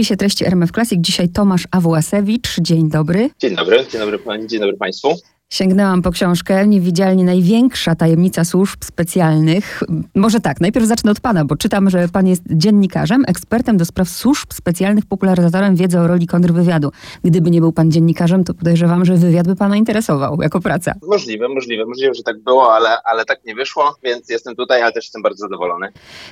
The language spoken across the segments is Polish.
spisie treści RMF Classic dzisiaj Tomasz Awłasewicz. Dzień dobry. Dzień dobry, dzień dobry pani, dzień dobry państwu. Sięgnęłam po książkę Niewidzialnie największa tajemnica służb specjalnych. Może tak, najpierw zacznę od pana, bo czytam, że pan jest dziennikarzem, ekspertem do spraw służb specjalnych, popularyzatorem wiedzy o roli kontrwywiadu. Gdyby nie był pan dziennikarzem, to podejrzewam, że wywiad by pana interesował jako praca. Możliwe, możliwe, możliwe, że tak było, ale, ale tak nie wyszło, więc jestem tutaj, ale też jestem bardzo zadowolony.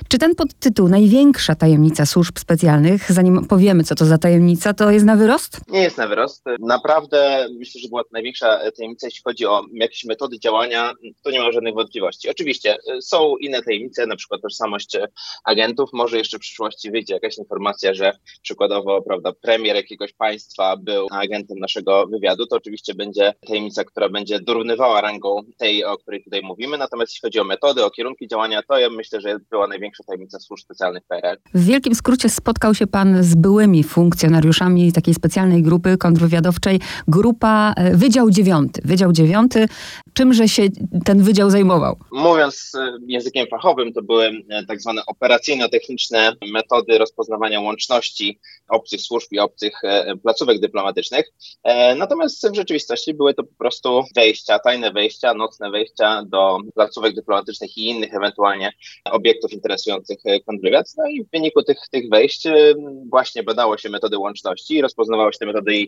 Czy ten podtytuł Największa tajemnica służb specjalnych, zanim powiemy, co to za tajemnica, to jest na wyrost? Nie jest na wyrost. Naprawdę myślę, że była to największa tajemnica jeśli chodzi o jakieś metody działania, to nie ma żadnych wątpliwości. Oczywiście y, są inne tajemnice, na przykład tożsamość y, agentów. Może jeszcze w przyszłości wyjdzie jakaś informacja, że przykładowo prawda, premier jakiegoś państwa był agentem naszego wywiadu. To oczywiście będzie tajemnica, która będzie dorównywała rangą tej, o której tutaj mówimy. Natomiast jeśli chodzi o metody, o kierunki działania, to ja myślę, że była największa tajemnica służb specjalnych PRL. W wielkim skrócie spotkał się pan z byłymi funkcjonariuszami takiej specjalnej grupy kontrwywiadowczej, grupa y, Wydział Dziewiąty. Wydział Dziewiąty. Czymże się ten wydział zajmował? Mówiąc e, językiem fachowym, to były e, tak zwane operacyjno-techniczne metody rozpoznawania łączności obcych służb i obcych e, placówek dyplomatycznych. Natomiast w rzeczywistości były to po prostu wejścia, tajne wejścia, nocne wejścia do placówek dyplomatycznych i innych ewentualnie obiektów interesujących kontrwywiad. No i w wyniku tych, tych wejść właśnie badało się metody łączności i rozpoznawało się te metody,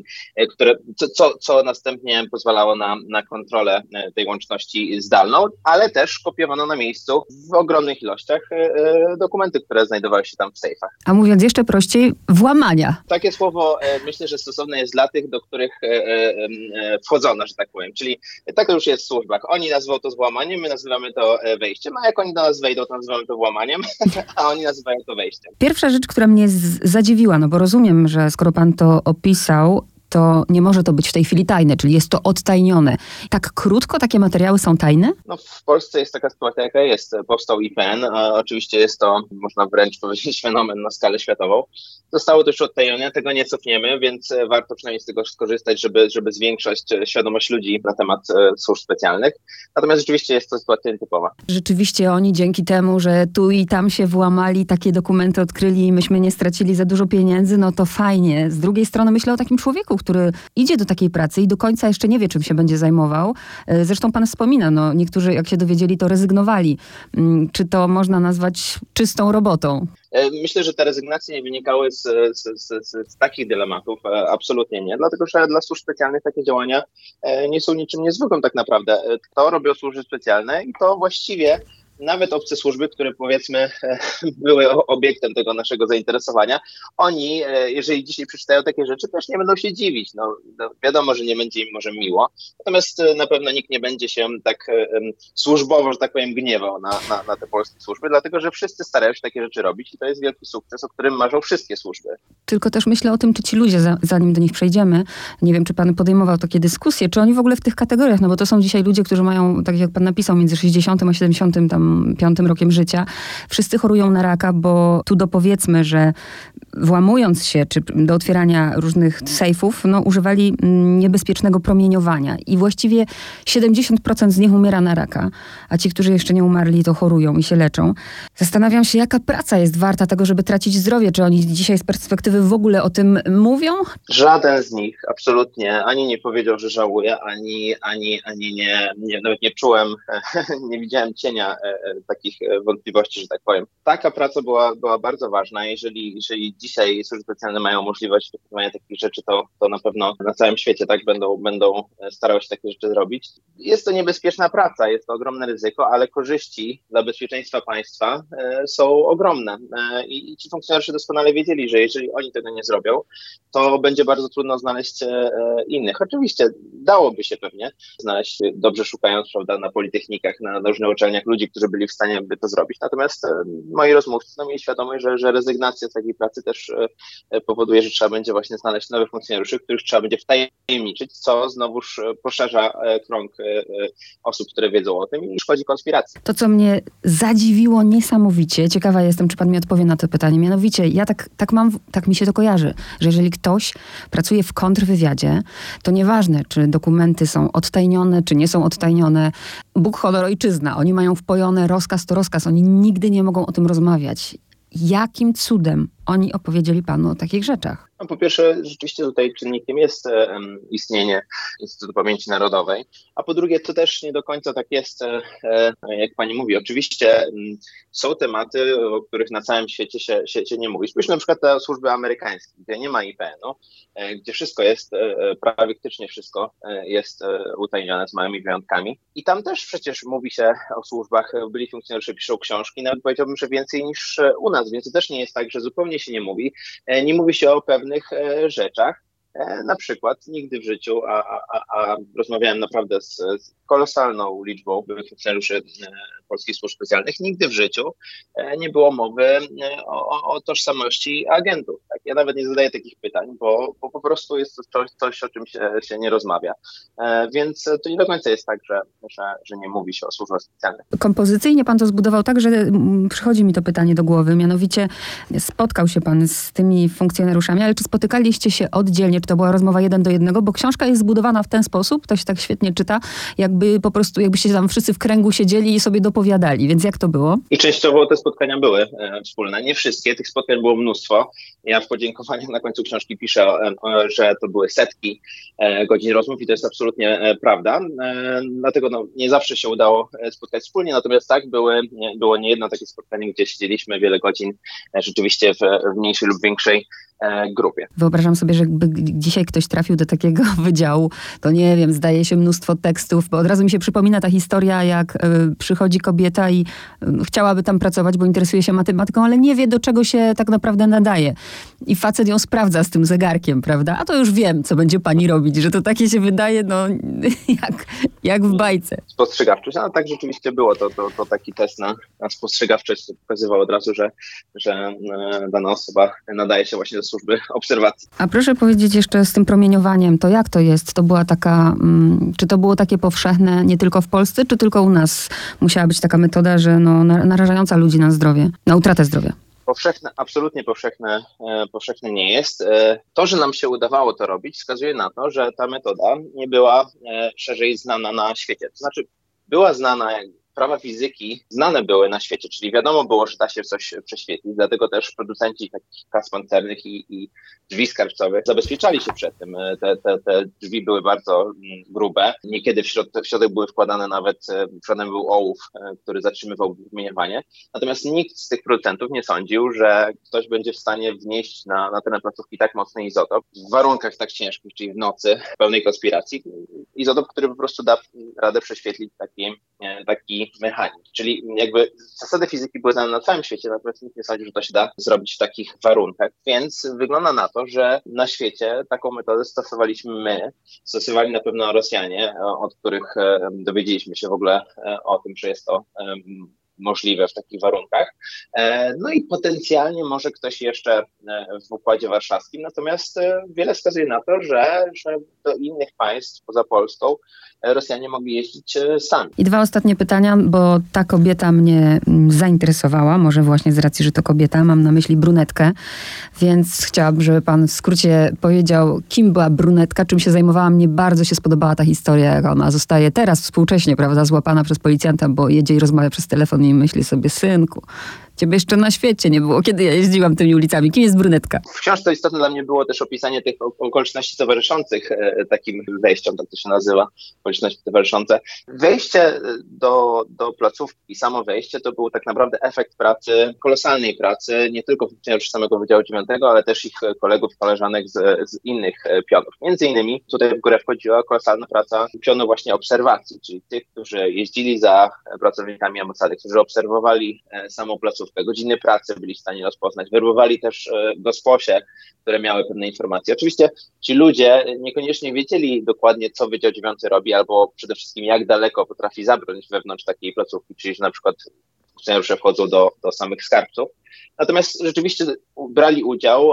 które, co, co następnie pozwalało na na kontrolę e, tej łączności zdalną, ale też kopiowano na miejscu w ogromnych ilościach e, e, dokumenty, które znajdowały się tam w sejfach. A mówiąc jeszcze prościej, włamania. Takie słowo myślę, że stosowne jest dla tych, do których wchodzono, że tak powiem. Czyli tak to już jest w służbach. Oni nazwą to złamaniem, my nazywamy to wejściem, a jak oni do nas wejdą, to nazywamy to włamaniem, a oni nazywają to wejściem. Pierwsza rzecz, która mnie zadziwiła, no bo rozumiem, że skoro pan to opisał, to nie może to być w tej chwili tajne, czyli jest to odtajnione. Tak krótko takie materiały są tajne? No, w Polsce jest taka sytuacja, jaka jest. Powstał IPN, a oczywiście jest to, można wręcz powiedzieć, fenomen na skalę światową. Zostało to już odtajnione, tego nie cofniemy, więc e, warto przynajmniej z tego skorzystać, żeby, żeby zwiększać e, świadomość ludzi na temat e, służb specjalnych. Natomiast rzeczywiście jest to sytuacja nietypowa. Rzeczywiście oni dzięki temu, że tu i tam się włamali, takie dokumenty odkryli i myśmy nie stracili za dużo pieniędzy, no to fajnie. Z drugiej strony myślę o takim człowieku, który idzie do takiej pracy i do końca jeszcze nie wie, czym się będzie zajmował. E, zresztą pan wspomina, no niektórzy jak się dowiedzieli, to rezygnowali. Mm, czy to można nazwać czystą robotą? E, myślę, że te rezygnacje nie wynikały z, z, z, z, takich dylematów. E, absolutnie nie, dlatego że dla służb specjalnych takie działania nie są niczym niezwykłym tak naprawdę. To robią służby specjalne i to właściwie nawet obce służby, które powiedzmy były obiektem tego naszego zainteresowania, oni, e, jeżeli dzisiaj przeczytają takie rzeczy, też nie będą się dziwić. No, no, wiadomo, że nie będzie im może miło, natomiast e, na pewno nikt nie będzie się tak um, służbowo, że tak powiem, gniewał na, na, na te polskie służby, dlatego że wszyscy starają się takie rzeczy robić i to jest wielki sukces, o którym marzą wszystkie służby. Tylko też myślę o tym, czy ci ludzie, zanim do nich przejdziemy, nie wiem, czy pan podejmował takie dyskusje, czy oni w ogóle w tych kategoriach, no bo to są dzisiaj ludzie, którzy mają, tak jak pan napisał, między 60 a 70 tam piątym rokiem życia. Wszyscy chorują na raka, bo tu dopowiedzmy, że włamując się czy do otwierania różnych sejfów, no, używali mm, niebezpiecznego promieniowania i właściwie 70% z nich umiera na raka, a ci, którzy jeszcze nie umarli, to chorują i się leczą. Zastanawiam się, jaka praca jest warta tego, żeby tracić zdrowie. Czy oni dzisiaj z perspektywy w ogóle o tym mówią? Żaden z nich, absolutnie, ani nie powiedział, że żałuje, ani, ani, ani nie, nie nawet nie czułem, nie widziałem cienia e, takich e, wątpliwości, że tak powiem. Taka praca była, była bardzo ważna. Jeżeli, jeżeli dzisiaj służby specjalne mają możliwość wykonywania takich rzeczy, to, to na pewno na całym świecie tak będą, będą starały się takie rzeczy zrobić. Jest to niebezpieczna praca, jest to ogromne ryzyko, ale korzyści dla bezpieczeństwa państwa e, są ogromne. E, I ci funkcjonariusze doskonale wiedzieli, że jeżeli oni tego nie zrobią, to będzie bardzo trudno znaleźć e, innych. Oczywiście dałoby się pewnie znaleźć, dobrze szukając, prawda, na politechnikach, na, na różnych uczelniach ludzi, którzy byli w stanie by to zrobić. Natomiast moi rozmówcy no, mieli świadomość, że, że rezygnacja z takiej pracy też powoduje, że trzeba będzie właśnie znaleźć nowych funkcjonariuszy, których trzeba będzie wtajemniczyć, co znowuż poszerza krąg osób, które wiedzą o tym i szkodzi konspiracji. To, co mnie zadziwiło niesamowicie, ciekawa jestem, czy pan mi odpowie na to pytanie, mianowicie ja tak, tak mam, tak mi się to kojarzy, że jeżeli ktoś pracuje w kontrwywiadzie, to nieważne, czy dokumenty są odtajnione, czy nie są odtajnione, Bóg, honor, ojczyzna, oni mają wpojone rozkaz to rozkaz, oni nigdy nie mogą o tym rozmawiać. Jakim cudem oni opowiedzieli panu o takich rzeczach? No, po pierwsze, rzeczywiście tutaj czynnikiem jest um, istnienie Instytutu Pamięci Narodowej, a po drugie, to też nie do końca tak jest, e, jak pani mówi. Oczywiście są tematy, o których na całym świecie się, się, się nie mówi. Spójrzmy na przykład na służby amerykańskie, gdzie nie ma IPN-u, e, gdzie wszystko jest, e, praktycznie wszystko jest utajnione z małymi wyjątkami. I tam też przecież mówi się o służbach, byli funkcjonariusze piszą książki, nawet powiedziałbym, że więcej niż u nas, więc to też nie jest tak, że zupełnie się nie mówi. Nie mówi się o pewnych e, rzeczach. E, na przykład nigdy w życiu, a, a, a rozmawiałem naprawdę z, z kolosalną liczbą byłych funkcjonariuszy e, polskich służb specjalnych, nigdy w życiu nie było mowy o, o tożsamości agentów. Ja nawet nie zadaję takich pytań, bo, bo po prostu jest to coś, coś o czym się, się, nie rozmawia. Więc to nie do końca jest tak, że, że, że nie mówi się o służbach specjalnych. Kompozycyjnie pan to zbudował tak, że mm, przychodzi mi to pytanie do głowy, mianowicie spotkał się pan z tymi funkcjonariuszami, ale czy spotykaliście się oddzielnie, czy to była rozmowa jeden do jednego, bo książka jest zbudowana w ten sposób, to się tak świetnie czyta, jakby po prostu, jakbyście tam wszyscy w kręgu siedzieli i sobie dopowiadali, więc jak to było? I częściowo te spotkania były e, wspólne, nie wszystkie, tych spotkań było mnóstwo. Ja w podziękowaniach na końcu książki piszę, e, że to były setki e, godzin rozmów i to jest absolutnie e, prawda. E, dlatego no, nie zawsze się udało e, spotkać wspólnie, natomiast tak, były, było niejedno takie spotkanie, gdzie siedzieliśmy wiele godzin rzeczywiście w, w mniejszej lub większej E, grupie. Wyobrażam sobie, że jakby dzisiaj ktoś trafił do takiego wydziału, to nie wiem, zdaje się mnóstwo tekstów, bo od razu mi się przypomina ta historia, jak y, przychodzi kobieta i chciałaby tam pracować, bo interesuje się matematyką, ale nie wie, do czego się tak naprawdę nadaje. I facet ją sprawdza z tym zegarkiem, prawda? A to już wiem, co będzie pani robić, że to takie się wydaje, no, jak, jak w bajce. Spostrzegawczość, no tak rzeczywiście było, to, to, to taki test na, na spostrzegawczość pokazywał od razu, że, że dana osoba nadaje się właśnie do służby obserwacji. A proszę powiedzieć jeszcze z tym promieniowaniem, to jak to jest? To była taka, mm, czy to było takie powszechne nie tylko w Polsce, czy tylko u nas musiała być taka metoda, że no, narażająca ludzi na zdrowie, na utratę zdrowia? Powszechne, absolutnie powszechne, e, powszechne nie jest. E, to, że nam się udawało to robić, wskazuje na to, że ta metoda nie była e, szerzej znana na świecie. To znaczy, była znana prawa fizyki znane były na świecie, czyli wiadomo było, że da się coś prześwietlić, dlatego też producenci takich kas pancernych i, i drzwi skarbcowych zabezpieczali się przed tym. Te, te, te drzwi były bardzo mm, grube. Niekiedy w, środ w środek były wkładane nawet, e, przodem był ołów, e, który zatrzymywał wymieniowanie. Natomiast nikt z tych producentów nie sądził, że ktoś będzie w stanie wnieść na, na placówki tak mocny izotop w warunkach tak ciężkich, czyli w nocy, pełnej konspiracji. Izotop, który po prostu da radę prześwietlić taki, e, taki mechaniki. Czyli jakby zasady fizyki były znane na całym świecie, natomiast nikt nie sądził, że to się da zrobić w takich warunkach. Więc wygląda na to, że na świecie taką metodę stosowaliśmy my, stosowali na pewno Rosjanie, od których dowiedzieliśmy się w ogóle e, o tym, że jest to możliwe w takich warunkach. E, no i potencjalnie może ktoś jeszcze e, w Układzie Warszawskim, natomiast wiele wskazuje na to, że, że do innych państw poza Polską Rosjanie mogli jeździć e, sami. I dwa ostatnie pytania, bo ta kobieta mnie mm, zainteresowała, może właśnie z racji, że to kobieta, mam na myśli brunetkę, więc chciałabym, żeby pan w skrócie powiedział, kim była brunetka, czym się zajmowała. Mnie bardzo się spodobała ta historia, jak ona zostaje teraz współcześnie, prawda, złapana przez policjanta, bo jedzie i rozmawia przez telefon i myśli sobie, synku, Ciebie jeszcze na świecie nie było, kiedy ja jeździłam tymi ulicami. Kim jest brunetka? W książce istotne dla mnie było też opisanie tych okoliczności towarzyszących e, takim wejściom, tak to się nazywa, okoliczności towarzyszące. Wejście do, do placówki, samo wejście, to był tak naprawdę efekt pracy, kolosalnej pracy, nie tylko funkcjonariuszy samego Wydziału 9, ale też ich kolegów, koleżanek z, z innych e, pionów. Między innymi tutaj w górę wchodziła kolosalna praca pionu właśnie obserwacji, czyli tych, którzy jeździli za pracownikami ambasady, którzy obserwowali e, samą placówkę, te godziny pracy byli w stanie rozpoznać. Werbowali też e, gosposie, które miały pewne informacje. Oczywiście ci ludzie niekoniecznie wiedzieli dokładnie, co Wydział Dziewiąty robi, albo przede wszystkim jak daleko potrafi zabrać wewnątrz takiej placówki, czyli że na przykład funkcjonariusze wchodzą do, do samych skarbców. Natomiast rzeczywiście brali udział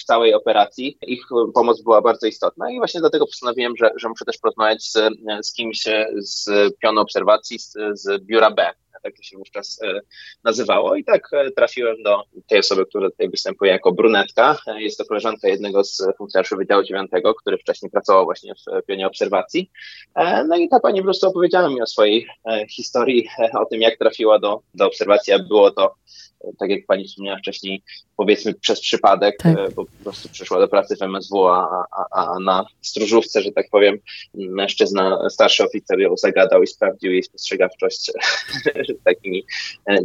w całej operacji. Ich pomoc była bardzo istotna i właśnie dlatego postanowiłem, że, że muszę też porozmawiać z, z kimś z pionu obserwacji, z, z biura B, tak to się wówczas e, nazywało. I tak e, trafiłem do tej osoby, która tutaj występuje jako brunetka. E, jest to koleżanka jednego z funkcjonariuszy Wydziału 9, który wcześniej pracował właśnie w pionie obserwacji. No i ta pani po prostu opowiedziała mi o swojej historii, o tym, jak trafiła do, do obserwacji, a było to tak jak pani wspomniała wcześniej, powiedzmy przez przypadek, tak. bo po prostu przyszła do pracy w MSW, a, a, a na stróżówce, że tak powiem, mężczyzna, starszy oficer ją zagadał i sprawdził jej spostrzegawczość takimi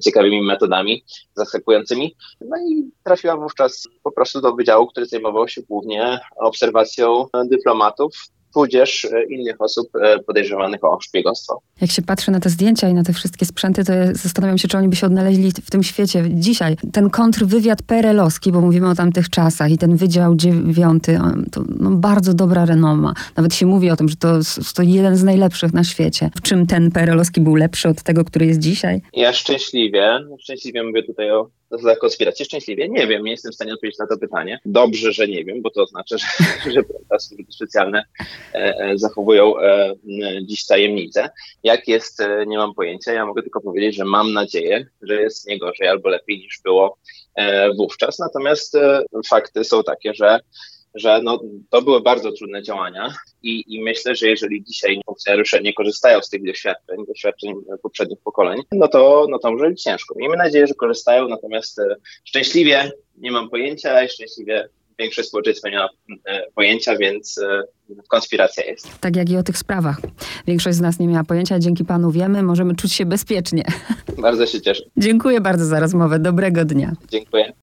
ciekawymi metodami, zaskakującymi. No i trafiła wówczas po prostu do wydziału, który zajmował się głównie obserwacją dyplomatów tudzież e, innych osób e, podejrzewanych o szpiegostwo. Jak się patrzy na te zdjęcia i na te wszystkie sprzęty, to ja zastanawiam się, czy oni by się odnaleźli w tym świecie dzisiaj. Ten kontrwywiad perelowski, bo mówimy o tamtych czasach i ten Wydział Dziewiąty, to no, bardzo dobra renoma. Nawet się mówi o tym, że to, to jeden z najlepszych na świecie. W czym ten perelowski był lepszy od tego, który jest dzisiaj? Ja szczęśliwie, szczęśliwie mówię tutaj o za konspirację szczęśliwie? Nie wiem, nie jestem w stanie odpowiedzieć na to pytanie. Dobrze, że nie wiem, bo to oznacza, że, że służby specjalne e, e, zachowują e, dziś tajemnicę. Jak jest, nie mam pojęcia. Ja mogę tylko powiedzieć, że mam nadzieję, że jest nie gorzej albo lepiej niż było wówczas. Natomiast fakty są takie, że że no, to były bardzo trudne działania i, i myślę, że jeżeli dzisiaj funkcjonariusze nie korzystają z tych doświadczeń, doświadczeń poprzednich pokoleń, no to, no to może być ciężko. Miejmy nadzieję, że korzystają, natomiast e, szczęśliwie nie mam pojęcia i szczęśliwie większość społeczeństwa nie ma e, pojęcia, więc e, konspiracja jest. Tak jak i o tych sprawach. Większość z nas nie miała pojęcia, dzięki panu wiemy, możemy czuć się bezpiecznie. Bardzo się cieszę. Dziękuję bardzo za rozmowę. Dobrego dnia. Dziękuję.